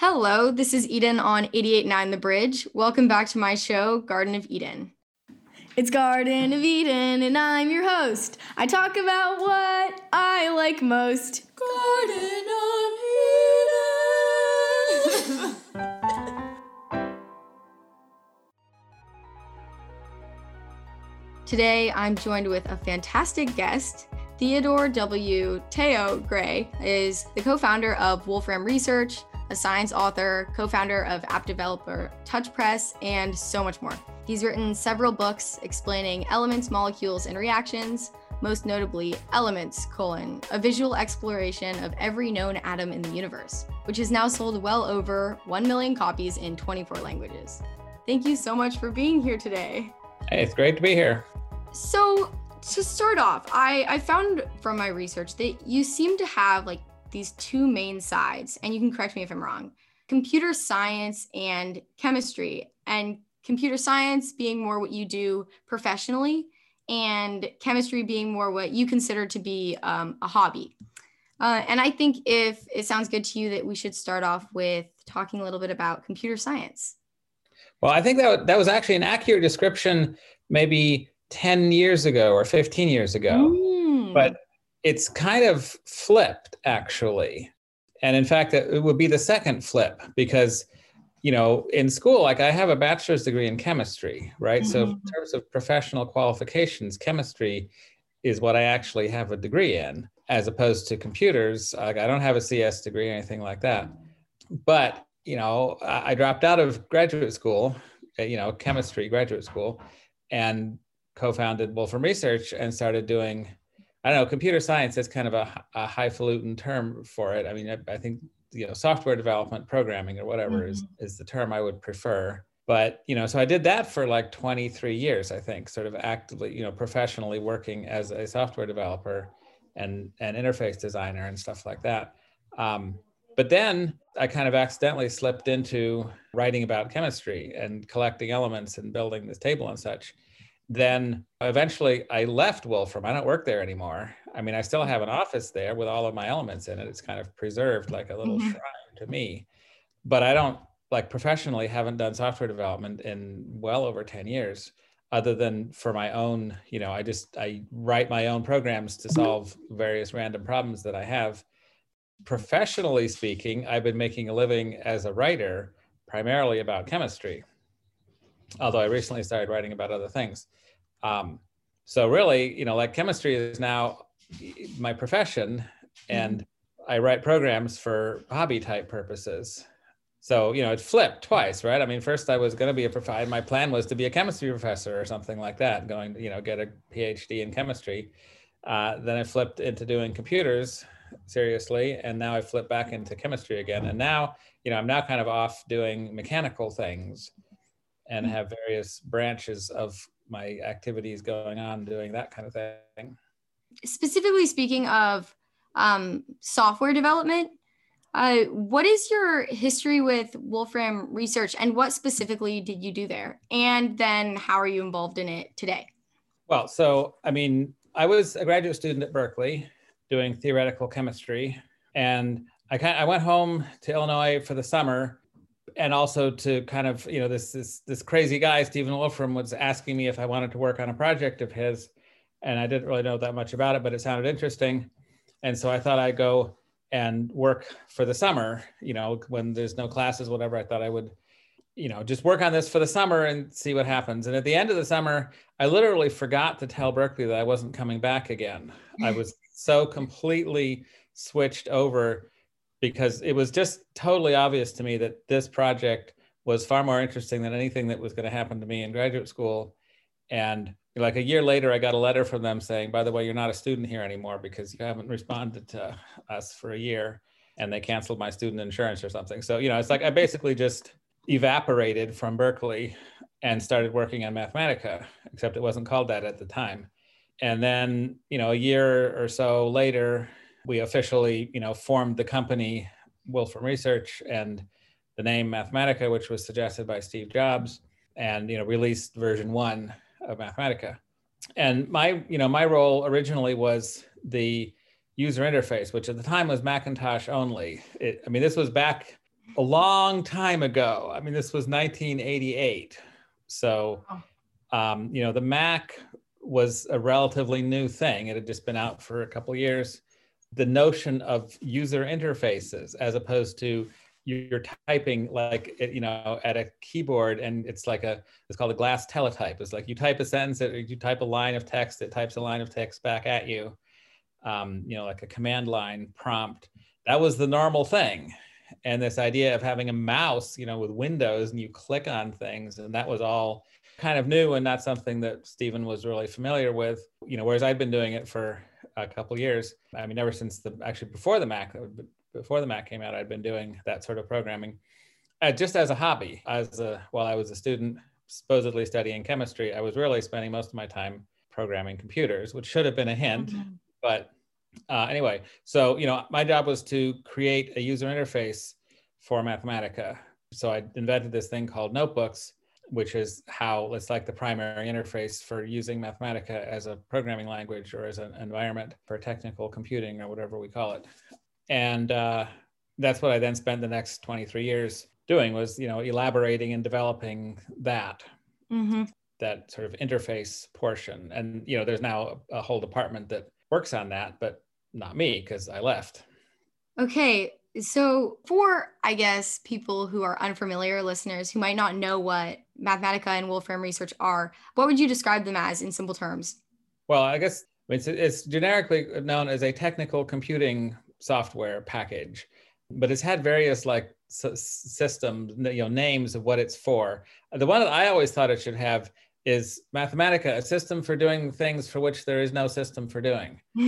Hello, this is Eden on 88.9 The Bridge. Welcome back to my show, Garden of Eden. It's Garden of Eden, and I'm your host. I talk about what I like most. Garden of Eden. Today, I'm joined with a fantastic guest. Theodore W. Theo Gray is the co founder of Wolfram Research, a science author, co founder of app developer TouchPress, and so much more. He's written several books explaining elements, molecules, and reactions, most notably Elements, colon, a visual exploration of every known atom in the universe, which has now sold well over 1 million copies in 24 languages. Thank you so much for being here today. Hey, it's great to be here. So, to start off, I, I found from my research that you seem to have like these two main sides, and you can correct me if I'm wrong computer science and chemistry. And computer science being more what you do professionally, and chemistry being more what you consider to be um, a hobby. Uh, and I think if it sounds good to you, that we should start off with talking a little bit about computer science. Well, I think that that was actually an accurate description, maybe 10 years ago or 15 years ago. Mm. But it's kind of flipped actually and in fact it would be the second flip because you know in school like i have a bachelor's degree in chemistry right mm-hmm. so in mm-hmm. terms of professional qualifications chemistry is what i actually have a degree in as opposed to computers like i don't have a cs degree or anything like that but you know i dropped out of graduate school uh, you know chemistry graduate school and co-founded wolfram research and started doing I don't know, computer science is kind of a, a highfalutin term for it. I mean, I, I, think, you know, software development, programming, or whatever mm-hmm. is, is the term I would prefer. But, you know, so I did that for like 23 years, I think, sort of actively, you know, professionally working as a software developer and an interface designer and stuff like that. Um, but then I kind of accidentally slipped into writing about chemistry and collecting elements and building this table and such then eventually I left Wolfram. I don't work there anymore. I mean, I still have an office there with all of my elements in it. It's kind of preserved like a little mm-hmm. shrine to me. But I don't like professionally haven't done software development in well over 10 years other than for my own, you know, I just I write my own programs to solve various random problems that I have. Professionally speaking, I've been making a living as a writer primarily about chemistry. Although I recently started writing about other things. Um, so really, you know, like chemistry is now my profession, and mm-hmm. I write programs for hobby type purposes. So you know, it flipped twice, right? I mean, first I was going to be a professor. My plan was to be a chemistry professor or something like that, going you know get a PhD in chemistry. Uh, then I flipped into doing computers seriously, and now I flipped back into chemistry again. And now, you know, I'm now kind of off doing mechanical things, and mm. have various branches of my activities going on doing that kind of thing. Specifically speaking of um, software development uh, what is your history with wolfram research and what specifically did you do there? And then how are you involved in it today? Well so i mean i was a graduate student at berkeley doing theoretical chemistry and i kind of, i went home to illinois for the summer and also to kind of you know this this this crazy guy Stephen Wolfram was asking me if I wanted to work on a project of his, and I didn't really know that much about it, but it sounded interesting, and so I thought I'd go and work for the summer. You know, when there's no classes, whatever. I thought I would, you know, just work on this for the summer and see what happens. And at the end of the summer, I literally forgot to tell Berkeley that I wasn't coming back again. I was so completely switched over because it was just totally obvious to me that this project was far more interesting than anything that was going to happen to me in graduate school. And like a year later, I got a letter from them saying, by the way, you're not a student here anymore because you haven't responded to us for a year. And they canceled my student insurance or something. So, you know, it's like I basically just evaporated from Berkeley and started working on Mathematica, except it wasn't called that at the time. And then, you know, a year or so later, we officially, you know, formed the company Wolfram Research and the name Mathematica, which was suggested by Steve Jobs, and you know, released version one of Mathematica. And my, you know, my role originally was the user interface, which at the time was Macintosh only. It, I mean, this was back a long time ago. I mean, this was 1988. So, um, you know, the Mac was a relatively new thing. It had just been out for a couple years. The notion of user interfaces as opposed to you're typing like you know at a keyboard and it's like a it's called a glass teletype. It's like you type a sentence you type a line of text it types a line of text back at you um, you know like a command line prompt. That was the normal thing. And this idea of having a mouse you know with windows and you click on things and that was all kind of new and not something that stephen was really familiar with. You know whereas i'd been doing it for a couple years i mean ever since the actually before the mac before the mac came out i'd been doing that sort of programming uh, just as a hobby as a, while i was a student supposedly studying chemistry i was really spending most of my time programming computers which should have been a hint mm-hmm. but uh, anyway, so you know, my job was to create a user interface for Mathematica. So I invented this thing called notebooks, which is how it's like the primary interface for using Mathematica as a programming language or as an environment for technical computing or whatever we call it. And uh, that's what I then spent the next 23 years doing was, you know, elaborating and developing that. Mm-hmm. That sort of interface portion, and you know, there's now a whole department that works on that, but not me because I left. Okay. So, for I guess people who are unfamiliar listeners who might not know what Mathematica and Wolfram Research are, what would you describe them as in simple terms? Well, I guess it's, it's generically known as a technical computing software package, but it's had various like systems, you know, names of what it's for. The one that I always thought it should have is Mathematica, a system for doing things for which there is no system for doing.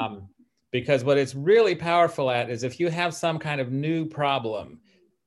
um, because what it's really powerful at is if you have some kind of new problem.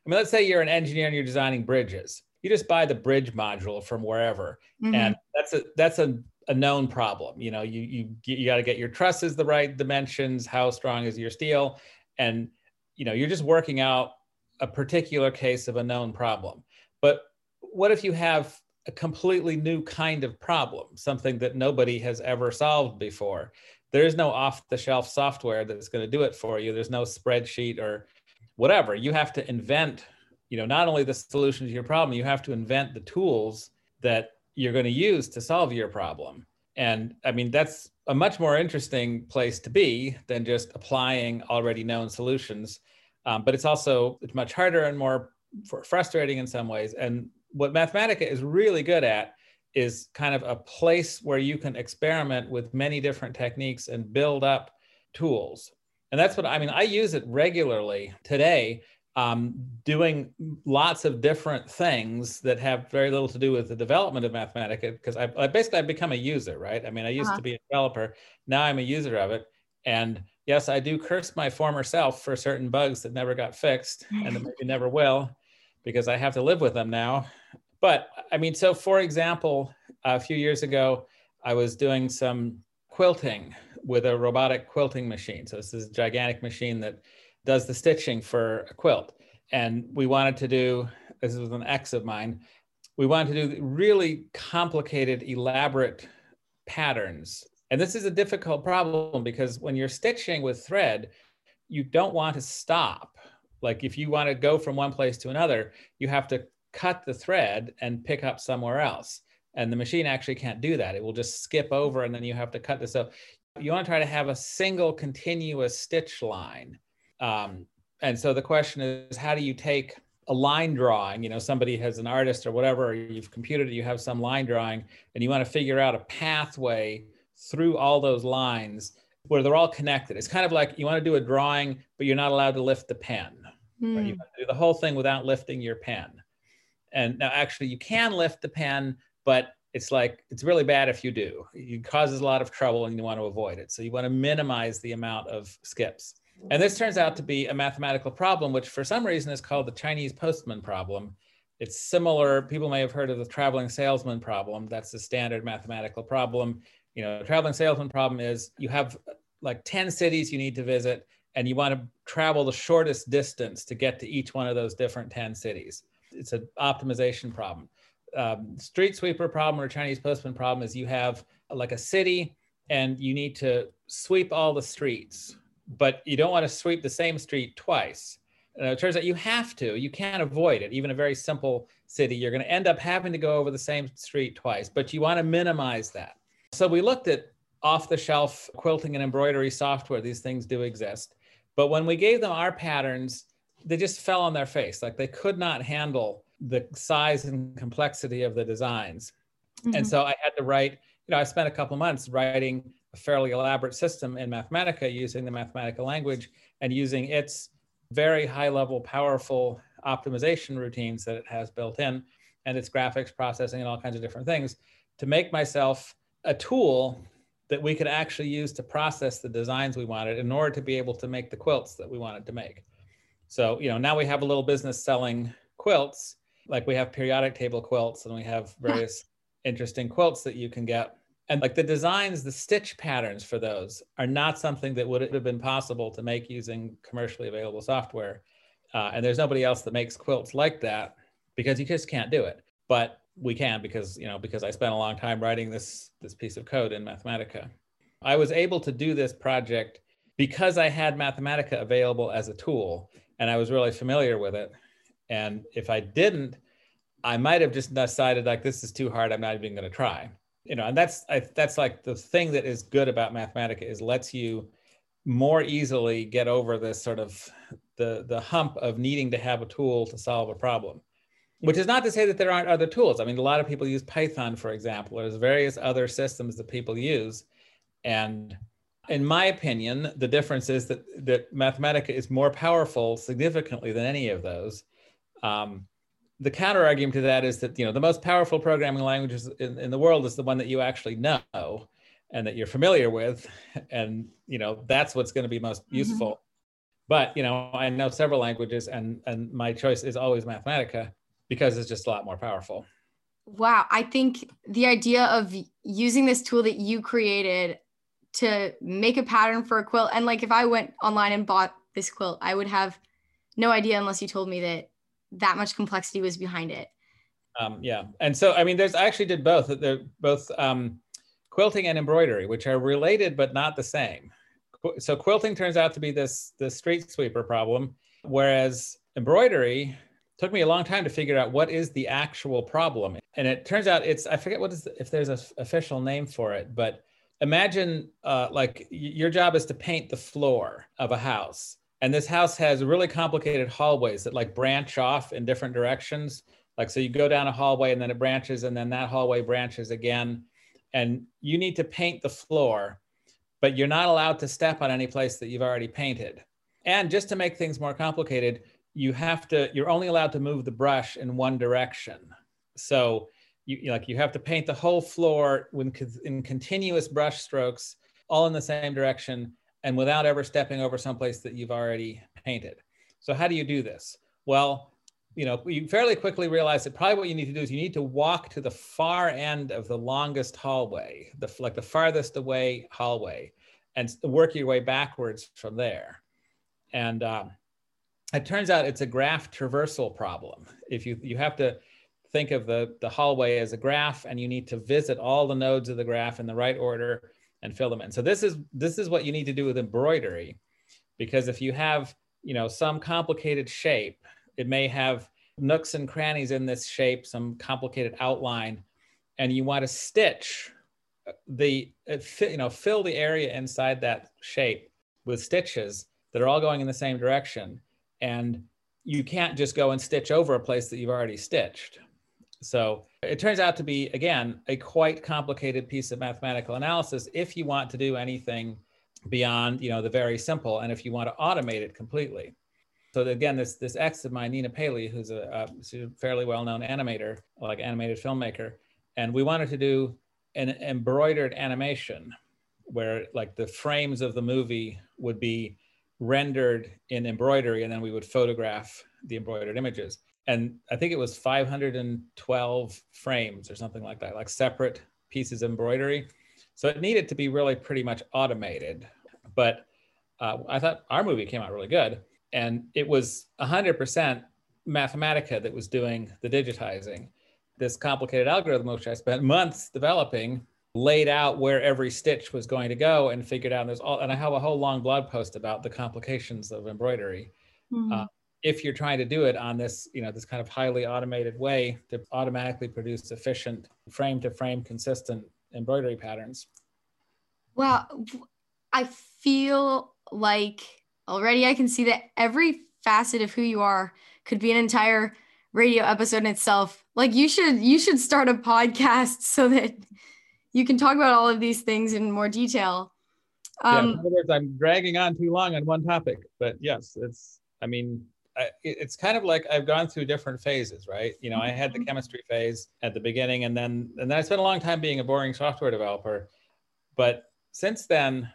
I mean, let's say you're an engineer and you're designing bridges. You just buy the bridge module from wherever, mm-hmm. and that's a that's a, a known problem. You know, you you you got to get your trusses the right dimensions. How strong is your steel? And you know, you're just working out a particular case of a known problem. But what if you have a completely new kind of problem, something that nobody has ever solved before? There is no off the shelf software that's going to do it for you. There's no spreadsheet or whatever. You have to invent, you know, not only the solution to your problem, you have to invent the tools that you're going to use to solve your problem. And I mean, that's a much more interesting place to be than just applying already known solutions. Um, but it's also it's much harder and more frustrating in some ways. And what Mathematica is really good at is kind of a place where you can experiment with many different techniques and build up tools. And that's what I mean. I use it regularly today, um, doing lots of different things that have very little to do with the development of Mathematica. Because I, I, basically I've become a user, right? I mean, I used uh-huh. to be a developer. Now I'm a user of it. And yes, I do curse my former self for certain bugs that never got fixed and that maybe never will, because I have to live with them now. But I mean, so for example, a few years ago, I was doing some quilting with a robotic quilting machine. So this is a gigantic machine that does the stitching for a quilt. And we wanted to do, this was an ex of mine, we wanted to do really complicated, elaborate patterns. And this is a difficult problem because when you're stitching with thread, you don't want to stop. Like if you want to go from one place to another, you have to cut the thread and pick up somewhere else. And the machine actually can't do that. It will just skip over and then you have to cut this. So you want to try to have a single continuous stitch line. Um, and so the question is, how do you take a line drawing? You know, somebody has an artist or whatever, or you've computed it, you have some line drawing, and you want to figure out a pathway through all those lines where they're all connected. It's kind of like you want to do a drawing, but you're not allowed to lift the pen. Mm. Right? You hmm. do the whole thing without lifting your pen. And now actually you can lift the pen, but it's like it's really bad if you do. It causes a lot of trouble and you want to avoid it. So you want to minimize the amount of skips. And this turns out to be a mathematical problem, which for some reason is called the Chinese postman problem. It's similar, people may have heard of the traveling salesman problem. That's the standard mathematical problem. You know, traveling salesman problem is you have like 10 cities you need to visit and you want to travel the shortest distance to get to each one of those different 10 cities it's an optimization problem. Um, street sweeper problem or Chinese postman problem is you have like a city and you need to sweep all the streets, but you don't want to sweep the same street twice. And it turns out you have to, you can't avoid it. Even a very simple city, you're going to end up having to go over the same street twice, but you want to minimize that. So we looked at off the shelf quilting and embroidery software. These things do exist. But when we gave them our patterns, they just fell on their face. Like they could not handle the size and complexity of the designs. Mm-hmm. And so I had to write, you know, I spent a couple months writing a fairly elaborate system in Mathematica using the Mathematica language and using its very high level, powerful optimization routines that it has built in and its graphics processing and all kinds of different things to make myself a tool that we could actually use to process the designs we wanted in order to be able to make the quilts that we wanted to make. So, you know, now we have a little business selling quilts, like we have periodic table quilts and we have various interesting quilts that you can get. And like the designs, the stitch patterns for those are not something that would have been possible to make using commercially available software. Uh, and there's nobody else that makes quilts like that because you just can't do it. But we can because you know because I spent a long time writing this this piece of code in Mathematica. I was able to do this project because I had Mathematica available as a tool and I was really familiar with it. And if I didn't, I might have just decided like this is too hard. I'm not even going to try. You know, and that's I, that's like the thing that is good about Mathematica is lets you more easily get over this sort of the the hump of needing to have a tool to solve a problem which is not to say that there aren't other tools. I mean, a lot of people use Python, for example. There's various other systems that people use. And in my opinion, the difference is that, that Mathematica is more powerful significantly than any of those. Um, the counter argument to that is that you know the most powerful programming languages in, in the world is the one that you actually know and that you're familiar with, and you know that's what's going to be most mm-hmm. useful. Mm-hmm. But you know, I know several languages, and and my choice is always Mathematica because it's just a lot more powerful. Wow. I think the idea of using this tool that you created to make a pattern for a quilt, and like if I went online and bought this quilt, I would have no idea unless you told me that that much complexity was behind it. Um, yeah. And so, I mean, there's I actually did both. They're both um, quilting and embroidery, which are related but not the same. So quilting turns out to be this the street sweeper problem, whereas embroidery took me a long time to figure out what is the actual problem. And it turns out it's, I forget what is, the, if there's an official name for it, but imagine uh, like your job is to paint the floor of a house. And this house has really complicated hallways that like branch off in different directions. Like, so you go down a hallway and then it branches and then that hallway branches again. And you need to paint the floor, but you're not allowed to step on any place that you've already painted. And just to make things more complicated, you have to you're only allowed to move the brush in one direction so you like you have to paint the whole floor when in continuous brush strokes all in the same direction and without ever stepping over someplace that you've already painted. So how do you do this? Well you know you fairly quickly realize that probably what you need to do is you need to walk to the far end of the longest hallway the like the farthest away hallway and work your way backwards from there. And um, it turns out it's a graph traversal problem. If you, you have to think of the, the hallway as a graph and you need to visit all the nodes of the graph in the right order and fill them in. So this is, this is what you need to do with embroidery, because if you have, you know, some complicated shape, it may have nooks and crannies in this shape, some complicated outline, and you want to stitch the, uh, you know, fill the area inside that shape with stitches that are all going in the same direction and you can't just go and stitch over a place that you've already stitched. So it turns out to be, again, a quite complicated piece of mathematical analysis if you want to do anything beyond, you know, the very simple, and if you want to automate it completely. So again, this this ex of mine, Nina Paley, who's a, a fairly well-known animator, like animated filmmaker, and we wanted to do an embroidered animation where like the frames of the movie would be rendered in embroidery, and then we would photograph the embroidered images. And I think it was 512 frames or something like that, like separate pieces of embroidery. So it needed to be really pretty much automated. But uh, I thought our movie came out really good. And it was 100% Mathematica that was doing the digitizing. This complicated algorithm, which I spent months developing, laid out where every stitch was going to go and figured out there's all and i have a whole long blog post about the complications of embroidery mm-hmm. uh, if you're trying to do it on this, you know, this kind of highly automated way to automatically produce efficient frame to frame consistent embroidery patterns. Well, I feel like already I can see that every facet of who you are could be an entire radio episode in itself. Like you should you should start a podcast so that you can talk about all of these things in more detail. Um, yeah, in other words, I'm dragging on too long on one topic, but yes, it's. I mean, I, it's kind of like I've gone through different phases, right? You know, I had the mm-hmm. chemistry phase at the beginning, and then and then I spent a long time being a boring software developer. But since then,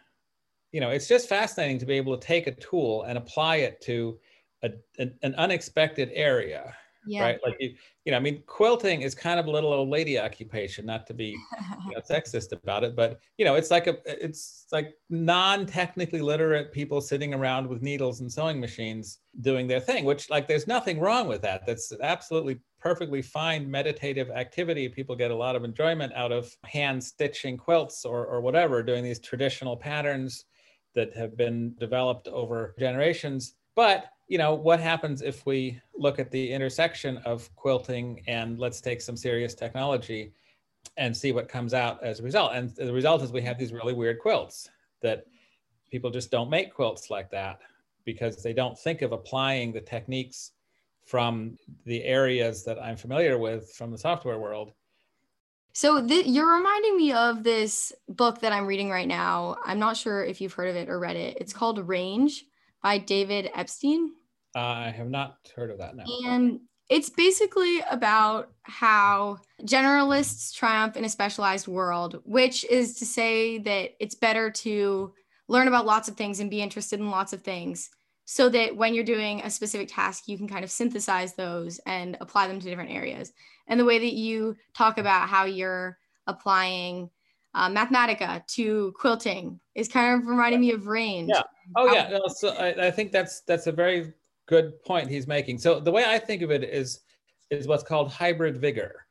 you know, it's just fascinating to be able to take a tool and apply it to a, an, an unexpected area yeah. right? Like you, you know, I mean, quilting is kind of a little old lady occupation, not to be you know, sexist about it, but you know, it's like a, it's like non-technically literate people sitting around with needles and sewing machines doing their thing, which like there's nothing wrong with that. That's absolutely perfectly fine meditative activity. People get a lot of enjoyment out of hand stitching quilts or, or whatever, doing these traditional patterns that have been developed over generations. But you know, what happens if we look at the intersection of quilting and let's take some serious technology and see what comes out as a result? And the result is we have these really weird quilts that people just don't make quilts like that because they don't think of applying the techniques from the areas that I'm familiar with from the software world. So th- you're reminding me of this book that I'm reading right now. I'm not sure if you've heard of it or read it. It's called Range by David Epstein. I have not heard of that now. And it's basically about how generalists triumph in a specialized world, which is to say that it's better to learn about lots of things and be interested in lots of things so that when you're doing a specific task, you can kind of synthesize those and apply them to different areas. And the way that you talk about how you're applying uh, Mathematica to quilting is kind of reminding me of range. Yeah. Oh, yeah. No, so I, I think that's that's a very good point he's making. So the way I think of it is is what's called hybrid vigor,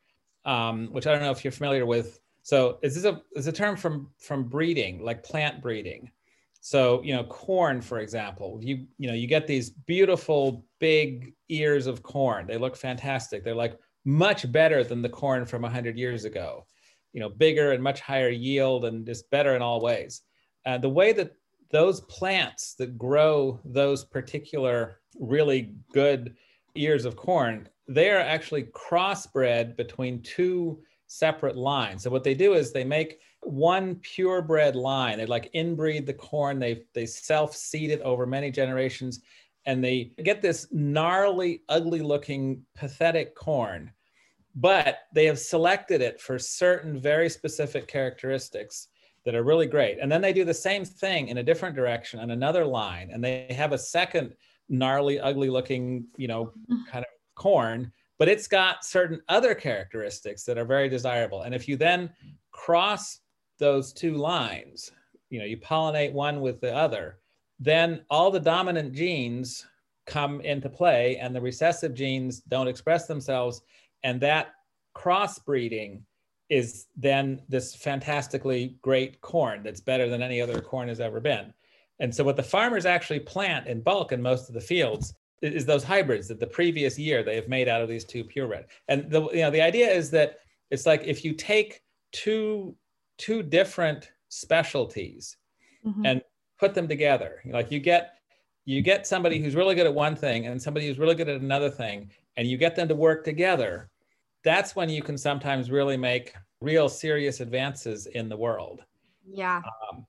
um, which I don't know if you're familiar with. So is this a is a term from from breeding, like plant breeding? So you know, corn, for example, you you know you get these beautiful big ears of corn. They look fantastic. They're like much better than the corn from 100 years ago. You know, bigger and much higher yield and just better in all ways. Uh, the way that those plants that grow those particular really good ears of corn, they are actually crossbred between two separate lines. So what they do is they make one purebred line. They like inbreed the corn. They they self-seed it over many generations, and they get this gnarly, ugly-looking, pathetic corn. But they have selected it for certain very specific characteristics that are really great. And then they do the same thing in a different direction on another line, and they have a second gnarly, ugly looking, you know, kind of corn, but it's got certain other characteristics that are very desirable. And if you then cross those two lines, you know, you pollinate one with the other, then all the dominant genes come into play and the recessive genes don't express themselves. And that crossbreeding is then this fantastically great corn that's better than any other corn has ever been. And so what the farmers actually plant in bulk in most of the fields is those hybrids that the previous year they have made out of these two purebred. And the you know the idea is that it's like if you take two two different specialties mm-hmm. and put them together, like you get you get somebody who's really good at one thing and somebody who's really good at another thing, and you get them to work together, that's when you can sometimes really make real serious advances in the world. Yeah. Um,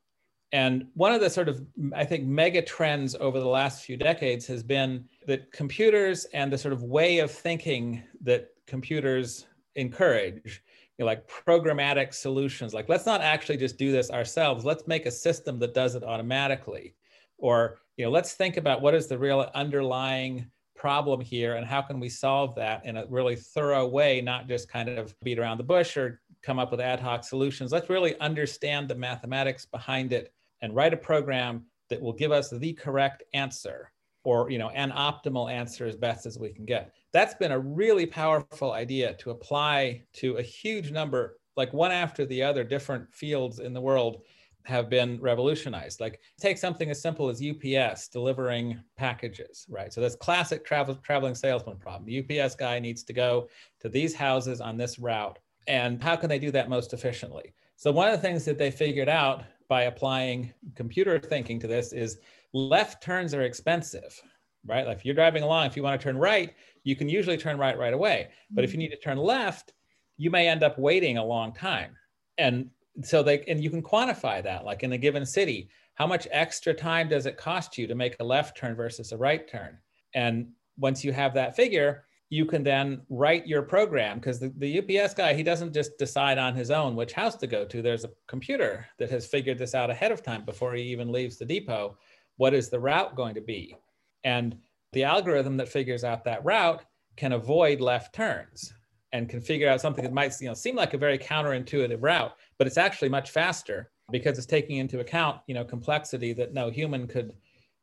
and one of the sort of, I think, mega trends over the last few decades has been that computers and the sort of way of thinking that computers encourage, you know, like programmatic solutions, like let's not actually just do this ourselves, let's make a system that does it automatically. Or, you know, let's think about what is the real underlying problem here and how can we solve that in a really thorough way, not just kind of beat around the bush or come up with ad hoc solutions. Let's really understand the mathematics behind it and write a program that will give us the correct answer or you know an optimal answer as best as we can get that's been a really powerful idea to apply to a huge number like one after the other different fields in the world have been revolutionized. Like take something as simple as UPS delivering packages, right? So that's classic travel traveling salesman problem. The UPS guy needs to go to these houses on this route. And how can they do that most efficiently? So one of the things that they figured out by applying computer thinking to this is left turns are expensive, right? Like if you're driving along, if you want to turn right, you can usually turn right right away. But if you mm-hmm. need to turn left, you may end up waiting a long time. And so they and you can quantify that like in a given city how much extra time does it cost you to make a left turn versus a right turn and once you have that figure you can then write your program because the, the ups guy he doesn't just decide on his own which house to go to. There's a computer that has figured this out ahead of time before he even leaves the depot. What is the route going to be? And the algorithm that figures out that route can avoid left turns and can figure out something that might you know, seem like a very counterintuitive route, but it's actually much faster because it's taking into account you know complexity that no human could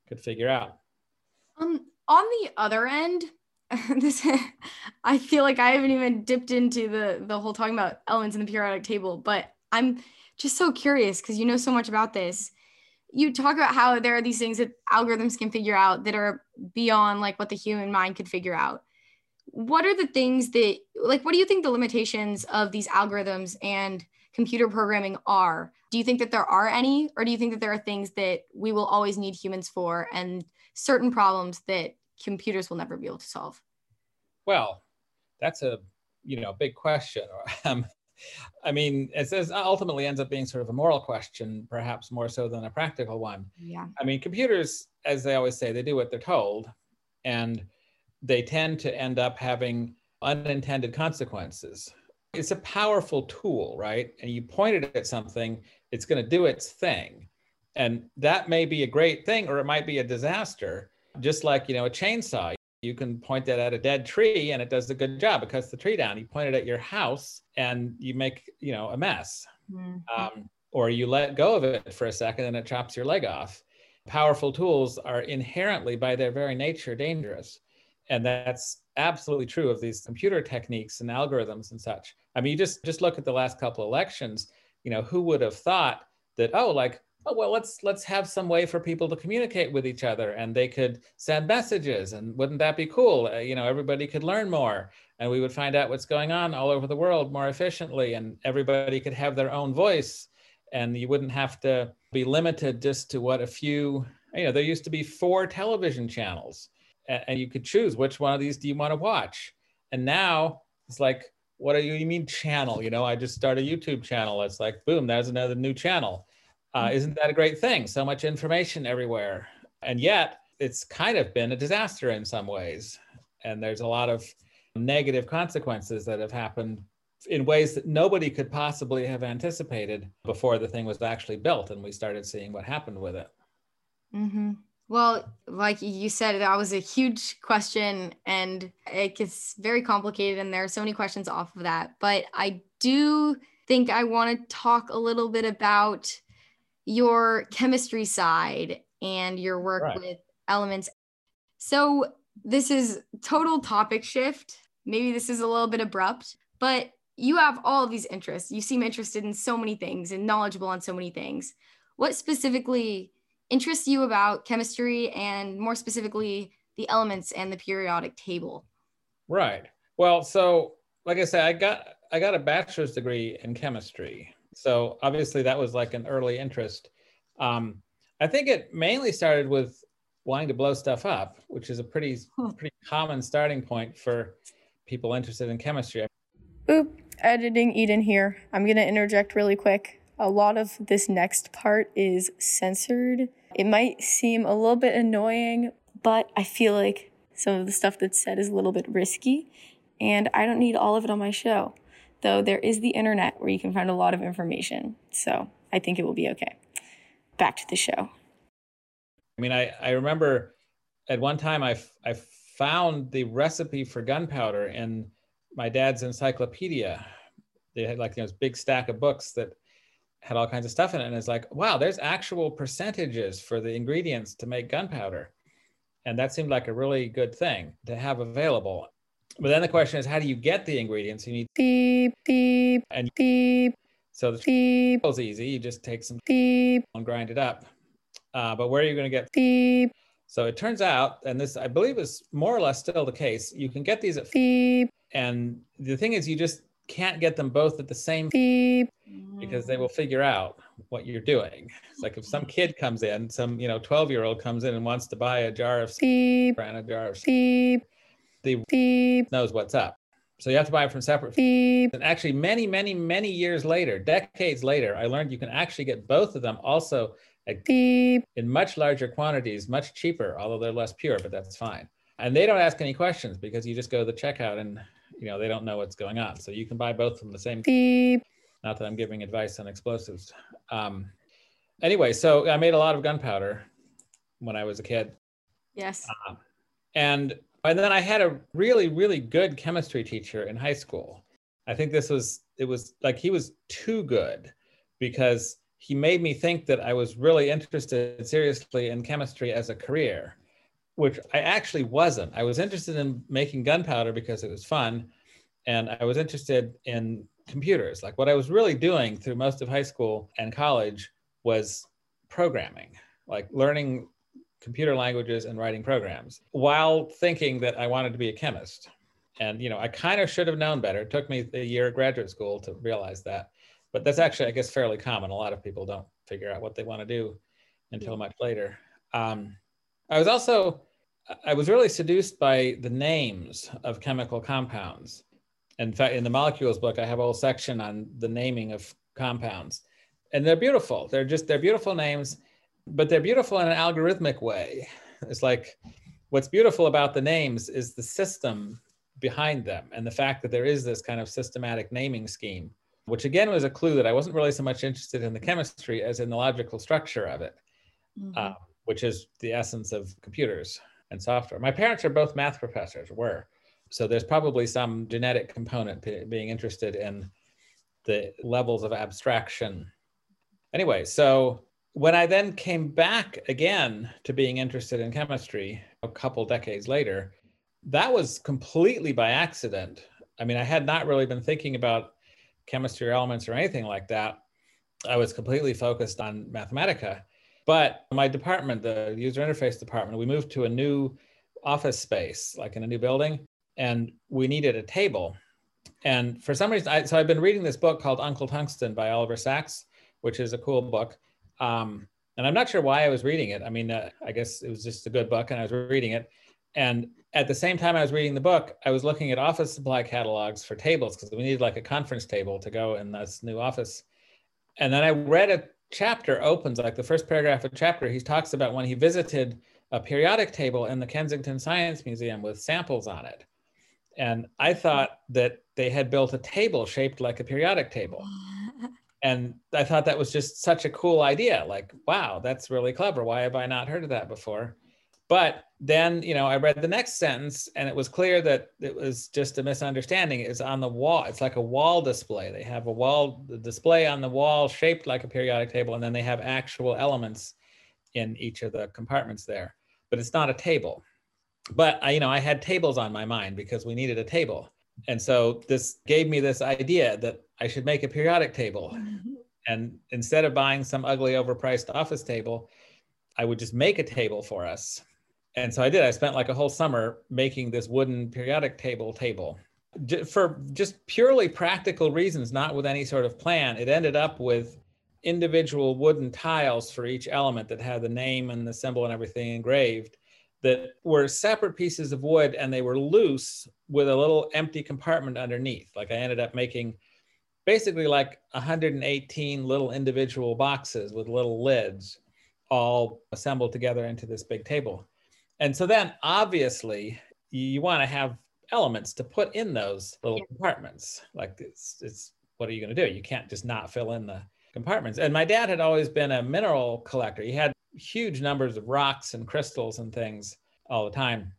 could figure out. Um, on the other end, this I feel like I haven't even dipped into the the whole talking about elements in the periodic table, but I'm just so curious because you know so much about this. You talk about how there are these things that algorithms can figure out that are beyond like what the human mind could figure out what are the things that like what do you think the limitations of these algorithms and computer programming are do you think that there are any or do you think that there are things that we will always need humans for and certain problems that computers will never be able to solve well that's a you know big question um, i mean it says ultimately ends up being sort of a moral question perhaps more so than a practical one yeah i mean computers as they always say they do what they're told and they tend to end up having unintended consequences. It's a powerful tool, right? And you point it at something, it's going to do its thing. And that may be a great thing or it might be a disaster. Just like, you know, a chainsaw, you can point it at a dead tree and it does a good job. It cuts the tree down. You point it at your house and you make, you know, a mess. Mm-hmm. Um, or you let go of it for a second and it chops your leg off. Powerful tools are inherently, by their very nature, dangerous and that's absolutely true of these computer techniques and algorithms and such i mean you just just look at the last couple elections you know who would have thought that oh like oh well let's let's have some way for people to communicate with each other and they could send messages and wouldn't that be cool uh, you know everybody could learn more and we would find out what's going on all over the world more efficiently and everybody could have their own voice and you wouldn't have to be limited just to what a few you know there used to be four television channels and you could choose which one of these do you want to watch. And now it's like, what do you, you mean channel? You know, I just start a YouTube channel. It's like, boom, there's another new channel. Uh, mm-hmm. isn't that a great thing? So much information everywhere. And yet it's kind of been a disaster in some ways. And there's a lot of negative consequences that have happened in ways that nobody could possibly have anticipated before the thing was actually built and we started seeing what happened with it. Mm-hmm. Well, like you said, that was a huge question and it gets very complicated, and there are so many questions off of that. But I do think I want to talk a little bit about your chemistry side and your work right. with elements. So, this is total topic shift. Maybe this is a little bit abrupt, but you have all of these interests. You seem interested in so many things and knowledgeable on so many things. What specifically interests you about chemistry and more specifically the elements and the periodic table? Right. Well, so like I said, I got I got a bachelor's degree in chemistry. So obviously that was like an early interest. Um, I think it mainly started with wanting to blow stuff up, which is a pretty pretty common starting point for people interested in chemistry. Oop, editing Eden here. I'm gonna interject really quick. A lot of this next part is censored. It might seem a little bit annoying, but I feel like some of the stuff that's said is a little bit risky, and I don't need all of it on my show. Though there is the internet where you can find a lot of information. So I think it will be okay. Back to the show. I mean, I, I remember at one time I, I found the recipe for gunpowder in my dad's encyclopedia. They had like you know, this big stack of books that had all kinds of stuff in it. And it's like, wow, there's actual percentages for the ingredients to make gunpowder. And that seemed like a really good thing to have available. But then the question is, how do you get the ingredients? You need beep, beep, and beep. So the beep is easy. You just take some beep and grind it up. Uh, but where are you going to get beep? So it turns out, and this I believe is more or less still the case, you can get these at beep. And the thing is, you just can't get them both at the same beep because they will figure out what you're doing. It's like if some kid comes in, some you know 12 year old comes in and wants to buy a jar of beep and a jar of beep, the beep knows what's up. So you have to buy it from separate. Beep. And actually, many, many, many years later, decades later, I learned you can actually get both of them also at beep in much larger quantities, much cheaper, although they're less pure, but that's fine. And they don't ask any questions because you just go to the checkout and you know they don't know what's going on. So you can buy both from the same. Beep. Not that I'm giving advice on explosives. Um, anyway, so I made a lot of gunpowder when I was a kid. Yes. Uh, and and then I had a really, really good chemistry teacher in high school. I think this was, it was like he was too good because he made me think that I was really interested seriously in chemistry as a career, which I actually wasn't. I was interested in making gunpowder because it was fun. And I was interested in computers. Like what I was really doing through most of high school and college was programming, like learning computer languages and writing programs while thinking that I wanted to be a chemist. And, you know, I kind of should have known better. It took me a year of graduate school to realize that. But that's actually, I guess, fairly common. A lot of people don't figure out what they want to do until much later. Um, I was also, I was really seduced by the names of chemical compounds. In fact, in the molecules book, I have a whole section on the naming of compounds. And they're beautiful. They're just, they're beautiful names but they're beautiful in an algorithmic way. It's like what's beautiful about the names is the system behind them and the fact that there is this kind of systematic naming scheme, which again was a clue that I wasn't really so much interested in the chemistry as in the logical structure of it, mm-hmm. uh, which is the essence of computers and software. My parents are both math professors, were. So there's probably some genetic component being interested in the levels of abstraction. Anyway, so when I then came back again to being interested in chemistry a couple decades later, that was completely by accident. I mean, I had not really been thinking about chemistry or elements or anything like that. I was completely focused on Mathematica. But my department, the user interface department, we moved to a new office space, like in a new building, and we needed a table. And for some reason, I, so I've been reading this book called Uncle Tungsten by Oliver Sacks, which is a cool book. Um, and I'm not sure why I was reading it. I mean, uh, I guess it was just a good book and I was reading it. And at the same time I was reading the book, I was looking at office supply catalogs for tables because we needed like a conference table to go in this new office. And then I read a chapter opens, like the first paragraph of the chapter, he talks about when he visited a periodic table in the Kensington Science Museum with samples on it. And I thought that they had built a table shaped like a periodic table and I thought that was just such a cool idea. Like, wow, that's really clever. Why have I not heard of that before? But then, you know, I read the next sentence and it was clear that it was just a misunderstanding. It's on the wall. It's like a wall display. They have a wall display on the wall shaped like a periodic table, and then they have actual elements in each of the compartments there. But it's not a table. But I, you know, I had tables on my mind because we needed a table. And so this gave me this idea that I should make a periodic table. Mm-hmm. And instead of buying some ugly overpriced office table, I would just make a table for us. And so I did. I spent like a whole summer making this wooden periodic table table for just purely practical reasons, not with any sort of plan. It ended up with individual wooden tiles for each element that had the name and the symbol and everything engraved that were separate pieces of wood and they were loose with a little empty compartment underneath. Like I ended up making basically like 118 little individual boxes with little lids all assembled together into this big table. And so then obviously you want to have elements to put in those little yeah. compartments. Like it's, it's what are you going to do? You can't just not fill in the compartments. And my dad had always been a mineral collector. He had huge numbers of rocks and crystals and things all the time.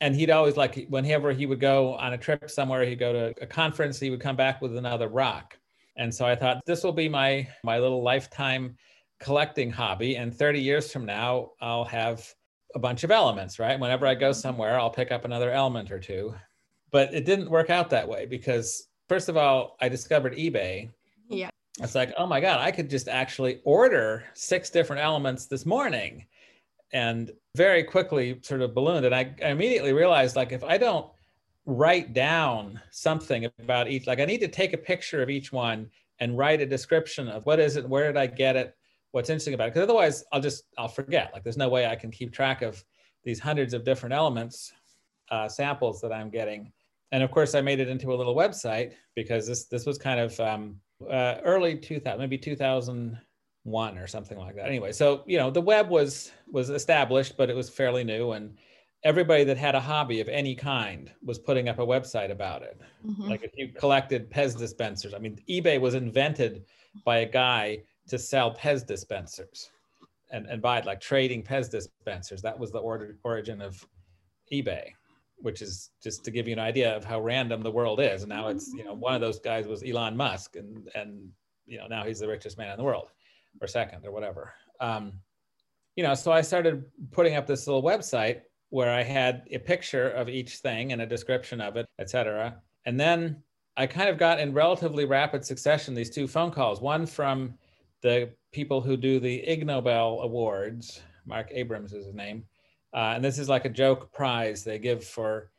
And he'd always like whenever he would go on a trip somewhere he'd go to a conference he would come back with another rock. And so i thought this will be my my little lifetime collecting hobby. And 30 years from now i'll have a bunch of elements right? Whenever i go mm-hmm. somewhere i'll pick up another element or two. But it didn't work out that way because first of all i discovered ebay yeah it's like, oh my God, I could just actually order six different elements this morning. And very quickly sort of ballooned. And I, I immediately realized like if I don't write down something about each, like I need to take a picture of each one and write a description of what is it, where did I get it, what's interesting about it. Because otherwise I'll just, I'll forget. Like there's no way I can keep track of these hundreds of different elements, uh, samples that I'm getting. And of course I made it into a little website because this, this was kind of, um, uh, early 2000 maybe 2001 or something like that. Anyway so you know the web was was established but it was fairly new and everybody that had a hobby of any kind was putting up a website about it. Mm-hmm. like if you collected pez dispensers i mean ebay was invented by a guy to sell pez dispensers and, and buy it like trading pez dispensers. That was the order, origin of ebay which is just to give you an idea of how random the world is. And now it's, you know, one of those guys was Elon Musk and, and, you know, now he's the richest man in the world or second or whatever. Um, you know, so I started putting up this little website where I had a picture of each thing and a description of it, et cetera. And then I kind of got in relatively rapid succession these two phone calls, one from the people who do the Ig Nobel Awards, Marc Abrahams is his name, uh, and this is like a joke prize they give for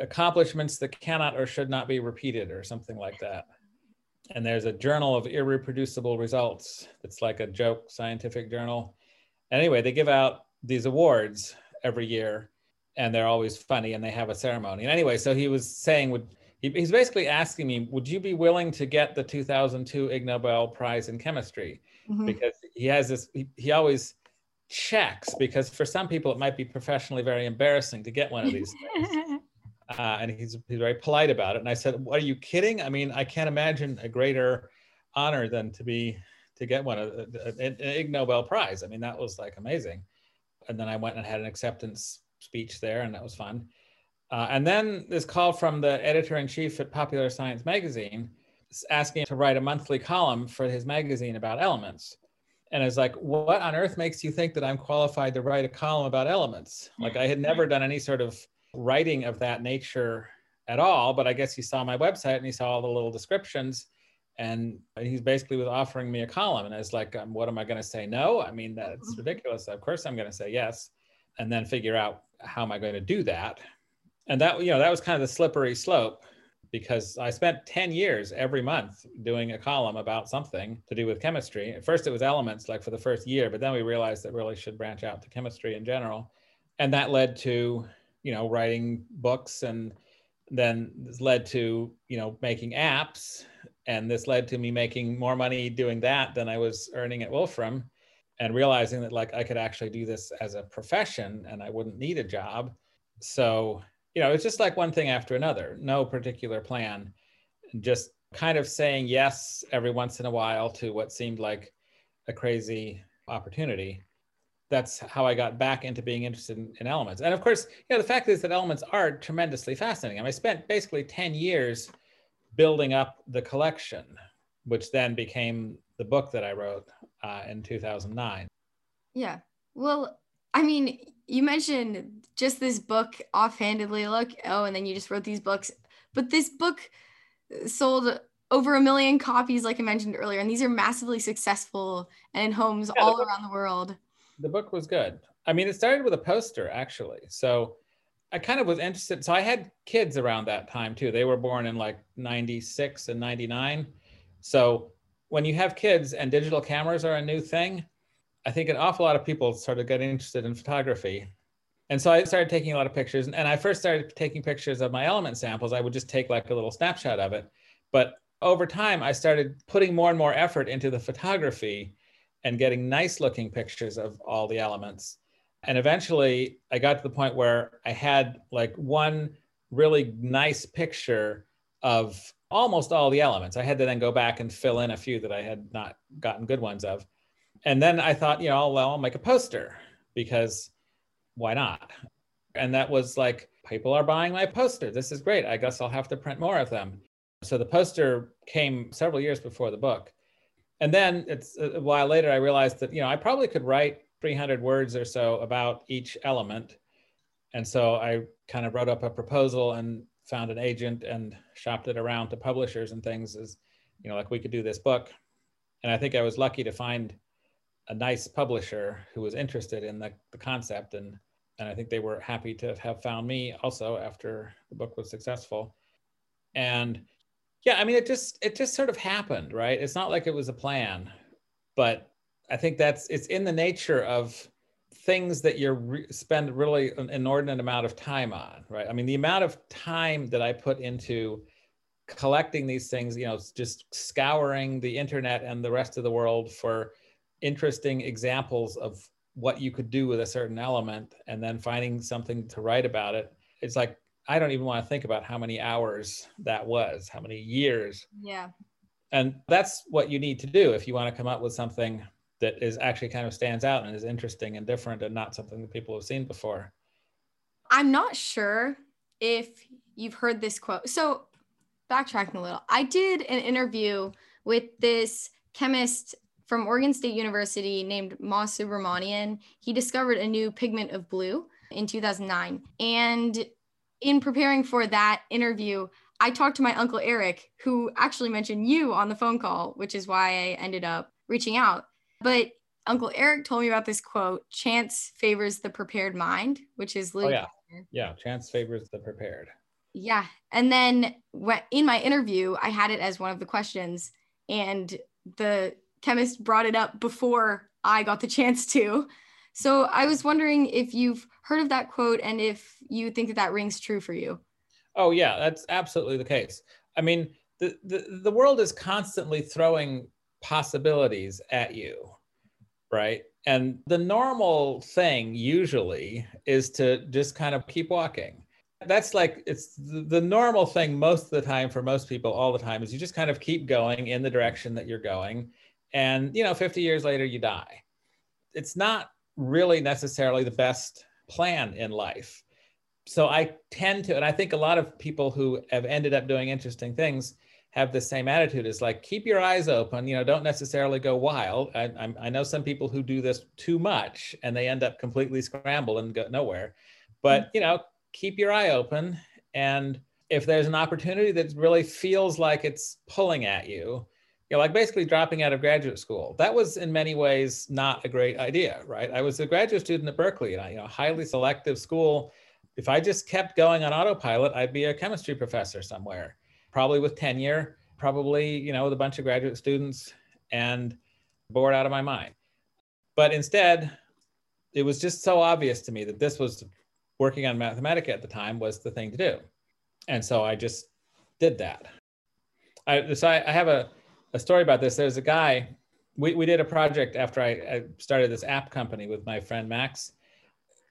accomplishments that cannot or should not be repeated or something like that. And there's a journal of irreproducible results. It's like a joke scientific journal. Anyway, they give out these awards every year and they're always funny and they have a ceremony. And anyway, so he was saying, would he, he's basically asking me, would you be willing to get the 2002 Ig Nobel Prize in Chemistry? Mm-hmm. Because he has this, he, he always, checks because for some people it might be professionally very embarrassing to get one of these things. Uh, and he's, he's very polite about it. And I said, "What "Are you kidding? I mean, I can't imagine a greater honor than to be to get one an Ig Nobel Prize. I mean, that was like amazing." And then I went and had an acceptance speech there, and that was fun. Uh, and then this call from the editor in chief at Popular Science magazine asking to write a monthly column for his magazine about elements and I was like, what on earth makes you think that I'm qualified to write a column about elements? Like I had never done any sort of writing of that nature at all, but I guess he saw my website and he saw all the little descriptions and he's basically was offering me a column and I was like, um, what am I going to say? No, I mean, that's mm-hmm. ridiculous. Of course I'm going to say yes. And then figure out how am I going to do that? And that, you know, that was kind of the slippery slope because I spent 10 years every month doing a column about something to do with chemistry. At first, it was elements, like for the first year, but then we realized that really should branch out to chemistry in general. And that led to, you know, writing books and then this led to, you know, making apps. And this led to me making more money doing that than I was earning at Wolfram and realizing that like I could actually do this as a profession and I wouldn't need a job. So you know, it's just like one thing after another, no particular plan, just kind of saying yes every once in a while to what seemed like a crazy opportunity. That's how I got back into being interested in, in elements. And of course, you know, the fact is that elements are tremendously fascinating. I, mean, I spent basically 10 years building up the collection, which then became the book that I wrote uh, in 2009. Yeah. Well, I mean, you mentioned just this book offhandedly, look, oh, and then you just wrote these books. But this book sold over a million copies, like I mentioned earlier, and these are massively successful and in homes yeah, all book, around the world. The book was good. I mean, it started with a poster, actually. So I kind of was interested. So I had kids around that time too. They were born in like 96 and 99. So when you have kids and digital cameras are a new thing, I think an awful lot of people sort of getting interested in photography. And so I started taking a lot of pictures. And I first started taking pictures of my element samples. I would just take like a little snapshot of it. But over time, I started putting more and more effort into the photography and getting nice looking pictures of all the elements. And eventually, I got to the point where I had like one really nice picture of almost all the elements. I had to then go back and fill in a few that I had not gotten good ones of and then I thought, you know, well, I'll make a poster because why not? And that was like, people are buying my poster. This is great. I guess I'll have to print more of them. So the poster came several years before the book. And then it's uh, a while later, I realized that, you know, I probably could write 300 words or so about each element. And so I kind of wrote up a proposal and found an agent and shopped it around to publishers and things as, you know, like we could do this book And I think I was lucky to find a nice publisher who was interested in the, the concept and and I think they were happy to have found me also after the book was successful. And yeah, I mean, it just it just sort of happened, right? It's not like it was a plan, but I think that's it's in the nature of things that you re- spend really an inordinate amount of time on, right? I mean, the amount of time that I put into collecting these things, you know, just scouring the internet and the rest of the world for interesting examples of what you could do with a certain element and then finding something to write about it. It's like i don't even want to think about how many hours that was how many years. Yeah. And that's what you need to do if you want to come up with something that is actually kind of stands out and is interesting and different and not something that people have seen before. I'm not sure if you've heard this quote. So backtracking a little i did an interview with this chemist from Oregon State University named Mas Subramanian. He discovered a new pigment of blue in 2009. And in preparing for that interview, I talked to my uncle Eric, who actually mentioned you on the phone call, which is why I ended up reaching out. But Uncle Eric told me about this quote chance favors the prepared mind, which is Louis. Oh, yeah. Yeah. Chance favors the prepared. Yeah. And then in my interview, I had it as one of the questions. And the chemist brought it up before I got the chance to. So I was wondering if you've heard of that quote and if you think that that rings true for you. Oh yeah, that's absolutely the case. I mean, the the, the world is constantly throwing possibilities at you, right? And the normal thing usually is to just kind of keep walking. That's like it's the, the normal thing most of the time for most people all the time is you just kind of keep going in the direction that you're going and you know 50 years later you die. It's not really necessarily the best plan in life. So i tend to and i think a lot of people who have ended up doing interesting things have the same attitude. Is like keep your eyes open you know don't necessarily go wild. I, I, know some people who do this too much and they end up completely scrambled and go nowhere. But mm-hmm. you know keep your eye open. And if there's an opportunity that really feels like it's pulling at you you know, like basically dropping out of graduate school. That was in many ways not a great idea, right? I was a graduate student at Berkeley, and I, you know, highly selective school. If I just kept going on autopilot, I'd be a chemistry professor somewhere, probably with tenure, probably, you know, with a bunch of graduate students and bored out of my mind. But instead, it was just so obvious to me that this was working on Mathematica at the time was the thing to do. And so I just did that. I, so I, I have a, a story about this. There's a guy, we, we did a project after I, I started this app company with my friend Max.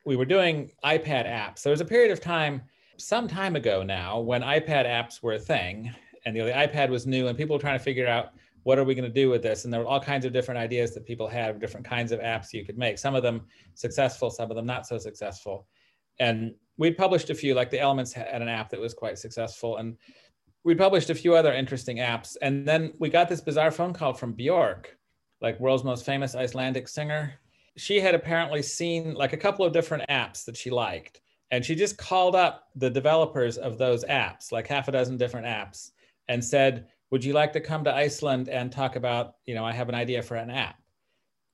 We were doing iPad apps. There was a period of time, some time ago now, when iPad apps were a thing and you know, the iPad was new and people were trying to figure out what are we going to do with this? And there were all kinds of different ideas that people had, different kinds of apps you could make. Some of them successful, some of them not so successful. And we'd published a few, like the Elements had an app that was quite successful. And we published a few other interesting apps. And then we got this bizarre phone call from Bjork, like world's most famous Icelandic singer. She had apparently seen like a couple of different apps that she liked. And she just called up the developers of those apps, like half a dozen different apps, and said, Would you like to come to Iceland and talk about, you know, I have an idea for an app?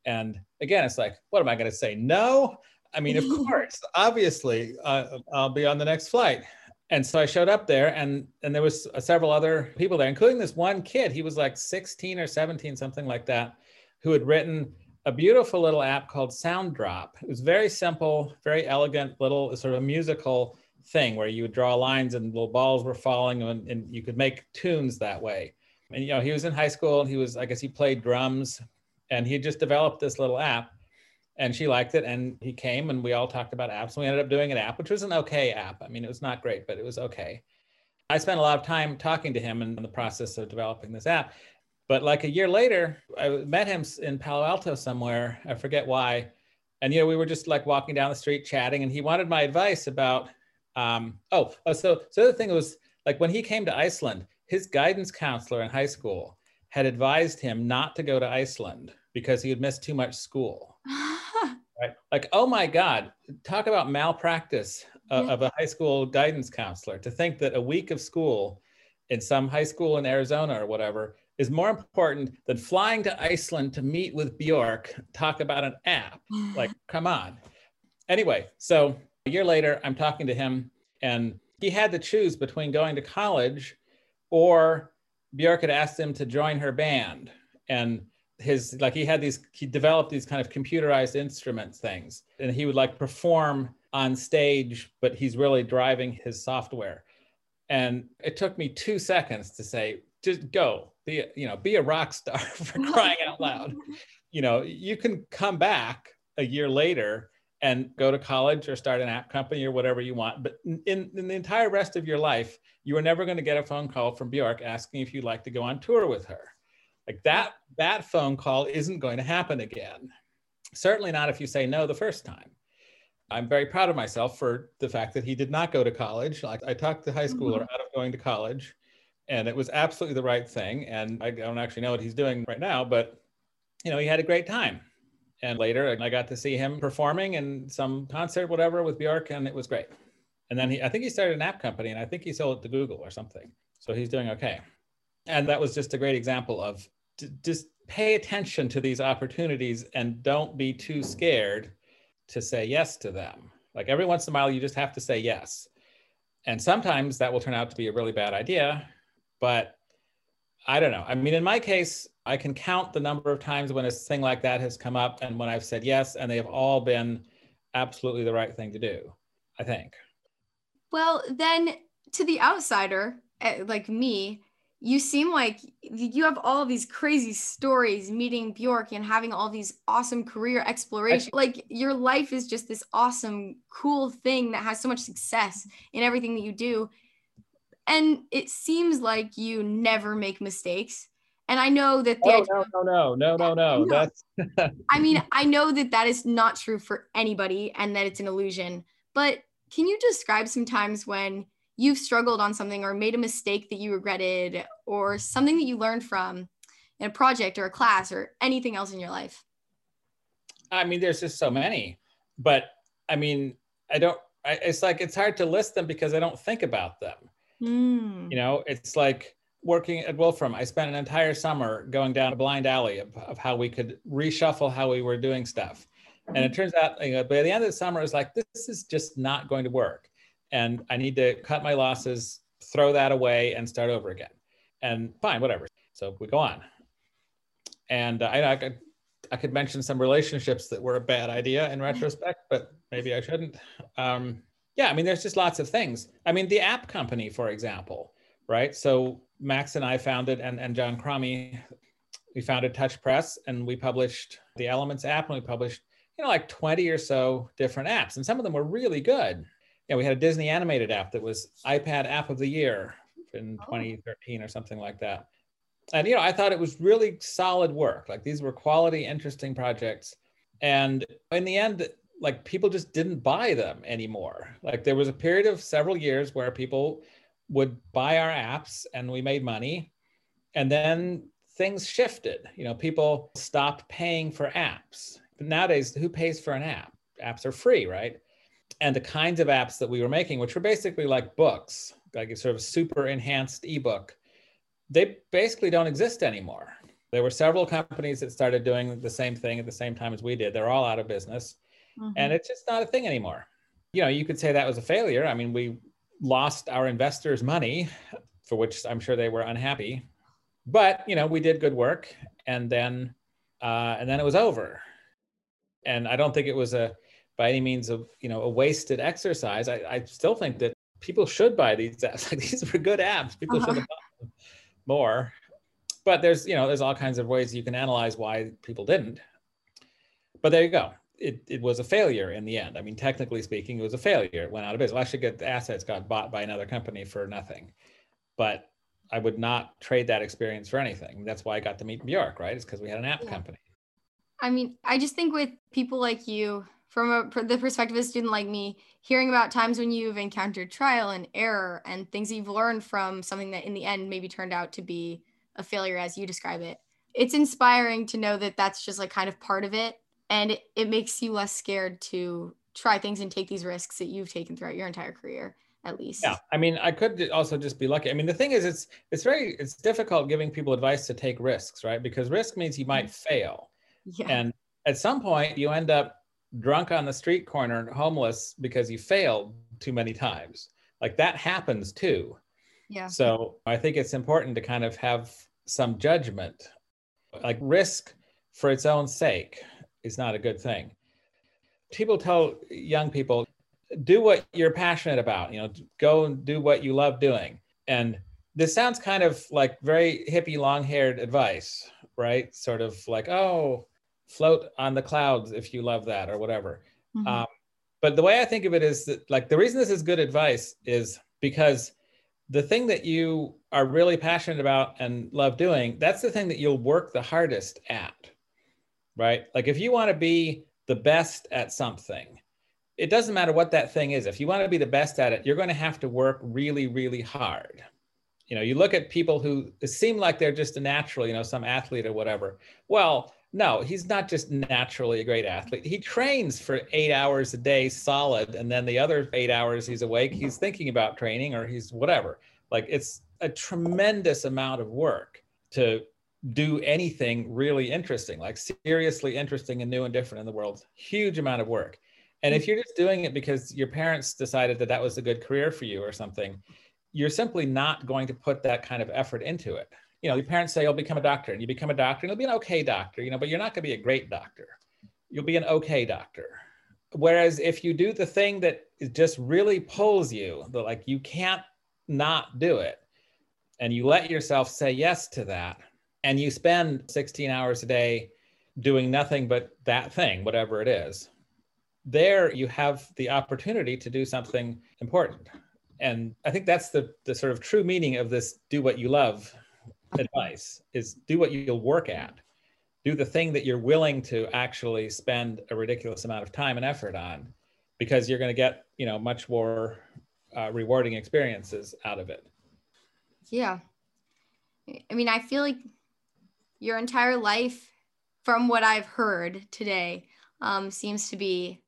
And again, it's like, what am I going to say? No. I mean, of course, obviously, uh, I'll be on the next flight and so I showed up there, and and there was uh, several other people there, including this one kid. He was like 16 or 17, something like that, who had written a beautiful little app called Sound Drop. It was very simple, very elegant, little sort of musical thing where you would draw lines and little balls were falling, and, and you could make tunes that way. And you know, he was in high school, and he was, I guess, he played drums, and he just developed this little app and she liked it and he came and we all talked about apps and we ended up doing an app which was an okay app. I mean it was not great but it was okay. I spent a lot of time talking to him in the process of developing this app but like a year later i met him in palo alto somewhere i forget why and you know we were just like walking down the street chatting and he wanted my advice about um, oh, oh so so the thing was like when he came to iceland his guidance counselor in high school had advised him not to go to iceland because he had missed too much school right? Like, oh my God, talk about malpractice uh, yeah. of a high school guidance counselor to think that a week of school in some high school in Arizona or whatever is more important than flying to Iceland to meet with Bjork, talk about an app. Like, come on. Anyway, so a year later, I'm talking to him, and he had to choose between going to college or Bjork had asked him to join her band. And his, like, he had these, he developed these kind of computerized instruments things, and he would like perform on stage, but he's really driving his software. And it took me two seconds to say, just go, be, a, you know, be a rock star for crying out loud. You know, you can come back a year later and go to college or start an app company or whatever you want. But in, in the entire rest of your life, you are never going to get a phone call from Bjork asking if you'd like to go on tour with her. Like that, that phone call isn't going to happen again. Certainly not if you say no the first time. I'm very proud of myself for the fact that he did not go to college. Like I talked the high schooler mm-hmm. out of going to college, and it was absolutely the right thing. And I don't actually know what he's doing right now, but you know, he had a great time. And later, I got to see him performing in some concert, whatever, with Bjork, and it was great. And then he, I think he started an app company, and I think he sold it to Google or something. So he's doing okay. And that was just a great example of just pay attention to these opportunities and don't be too scared to say yes to them. Like every once in a while, you just have to say yes. And sometimes that will turn out to be a really bad idea. But I don't know. I mean, in my case, I can count the number of times when a thing like that has come up and when I've said yes, and they have all been absolutely the right thing to do, I think. Well, then to the outsider, eh, like me, you seem like you have all these crazy stories meeting Bjork and having all these awesome career exploration. Like your life is just this awesome, cool thing that has so much success in everything that you do. And it seems like you never make mistakes. And I know that the oh, no, no, no, no, no, no. That's I mean, I know that that is not true for anybody and that it's an illusion. But can you describe some times when you've struggled on something or made a mistake that you regretted or something that you learned from in a project or a class or anything else in your life? I mean, there's just so many, but I mean, I don't, I, it's like, it's hard to list them because I don't think about them. Mm. You know, it's like working at Wolfram. I spent an entire summer going down a blind alley of, of how we could reshuffle how we were doing stuff. And it turns out, you know, by the end of the summer, it was like, this is just not going to work and I need to cut my losses, throw that away, and start over again. And fine, whatever. So we go on. And I, I, could, I could mention some relationships that were a bad idea in retrospect, but maybe I shouldn't. Um, yeah, I mean, there's just lots of things. I mean, the app company, for example, right? So Max and I founded, and, and John Cromie, we founded Touch Press, and we published the Elements app, and we published, you know, like 20 or so different apps, and some of them were really good yeah, we had a Disney animated app that was iPad app of the year in oh. 2013 or something like that. And you know, I thought it was really solid work. Like these were quality, interesting projects. And in the end, like people just didn't buy them anymore. Like there was a period of several years where people would buy our apps and we made money. And then things shifted. You know, people stopped paying for apps. But nowadays, who pays for an app? Apps are free, right? And the kinds of apps that we were making, which were basically like books, like a sort of super enhanced ebook, they basically don't exist anymore. There were several companies that started doing the same thing at the same time as we did. They're all out of business, mm-hmm. and it's just not a thing anymore. You know, you could say that was a failure. I mean, we lost our investors' money, for which I'm sure they were unhappy. But you know, we did good work, and then uh, and then it was over. And I don't think it was a by any means of you know a wasted exercise. I, I still think that people should buy these apps. Like these are good apps. People uh-huh. should have bought them more. But there's you know there's all kinds of ways you can analyze why people didn't. But there you go. It, it was a failure in the end. I mean, technically speaking, it was a failure. It went out of business. Well, actually, get the assets got bought by another company for nothing. But I would not trade that experience for anything. That's why I got to meet Bjork, right? It's because we had an app yeah. company. I mean, I just think with people like you from a, the perspective of a student like me, hearing about times when you've encountered trial and error and things you've learned from something that in the end maybe turned out to be a failure as you describe it, it's inspiring to know that that's just like kind of part of it. And it, it makes you less scared to try things and take these risks that you've taken throughout your entire career. at least. Yeah, I mean, I could also just be lucky. I mean, the thing is, it's it's very it's difficult giving people advice to take risks, right? Because risk means you might fail, yeah. and at some point you end up drunk on the street corner, homeless because you failed too many times. Like that happens too. Yeah. So I think it's important to kind of have some judgment. Like risk for its own sake is not a good thing. People tell young people, do what you're passionate about, you know, go and do what you love doing. And this sounds kind of like very hippie, long haired advice, right? Sort of like, oh, float on the clouds if you love that or whatever. Mm-hmm. Um, but the way I think of it is that, like, the reason this is good advice is because the thing that you are really passionate about and love doing, that's the thing that you'll work the hardest at, right? Like, if you want to be the best at something, it doesn't matter what that thing is. If you want to be the best at it, you're going to have to work really, really hard. You know, you look at people who seem like they're just a natural, you know, some athlete or whatever. Well, no, he's not just naturally a great athlete. He trains for eight hours a day solid. And then the other eight hours he's awake, he's thinking about training or he's whatever. Like it's a tremendous amount of work to do anything really interesting, like seriously interesting and new and different in the world. Huge amount of work. And if you're just doing it because your parents decided that that was a good career for you or something, you're simply not going to put that kind of effort into it. You know, your parents say, "You'll become a doctor," and you become a doctor, and you'll be an okay doctor, you know, but you're not going to be a great doctor. You'll be an okay doctor. Whereas if you do the thing that just really pulls you, that like you can't not do it, and you let yourself say yes to that, and you spend 16 hours a day doing nothing but that thing, whatever it is, there you have the opportunity to do something important. And I think that's the, the sort of true meaning of this do what you love advice is do what you'll work at. Do the thing that you're willing to actually spend a ridiculous amount of time and effort on because you're going to get, you know, much more uh, rewarding experiences out of it. Yeah. I mean, I feel like your entire life, from what I've heard today, um, seems to be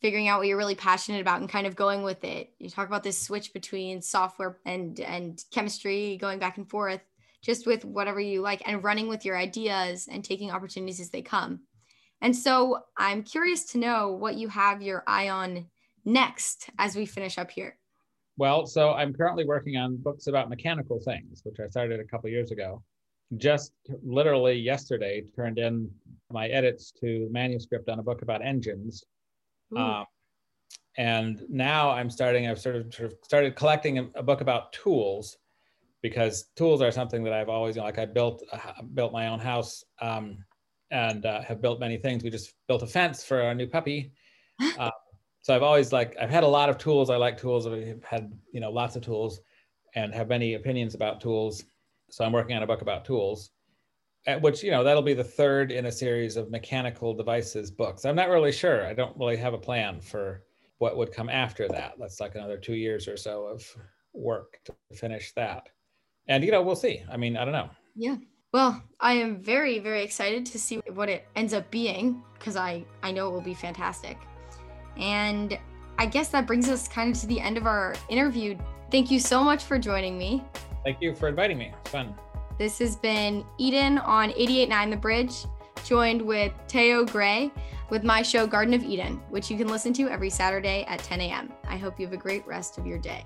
figuring out what you're really passionate about and kind of going with it. You talk about this switch between software and and chemistry, going back and forth, just with whatever you like, and running with your ideas and taking opportunities as they come. And so I'm curious to know what you have your eye on next as we finish up here. Well, so I'm currently working on books about mechanical things, which I started a couple years ago. Just literally yesterday turned in my edits to manuscript on a book about engines um, and now I'm starting, I've sort of, sort of started collecting a, a, book about tools because tools are something that I've always, you know, like I built, uh, built my own house um, and uh, have built many things. We just built a fence for our new puppy. Uh, so I've always like, I've had a lot of tools. I like tools. I've had, you know, lots of tools and have many opinions about tools. So I'm working on a book about tools which you know that'll be the third in a series of mechanical devices books i'm not really sure i don't really have a plan for what would come after that that's like another two years or so of work to finish that and you know we'll see. I mean i don't know. Yeah. Well i am very very excited to see what it ends up being because i i know it will be fantastic. And i guess that brings us kind of to the end of our interview. Thank you so much for joining me. Thank you for inviting me. It's fun. This has been Eden on 88.9 The Bridge, joined with Theo Gray with my show Garden of Eden, which you can listen to every Saturday at 10 a.m. I hope you have a great rest of your day.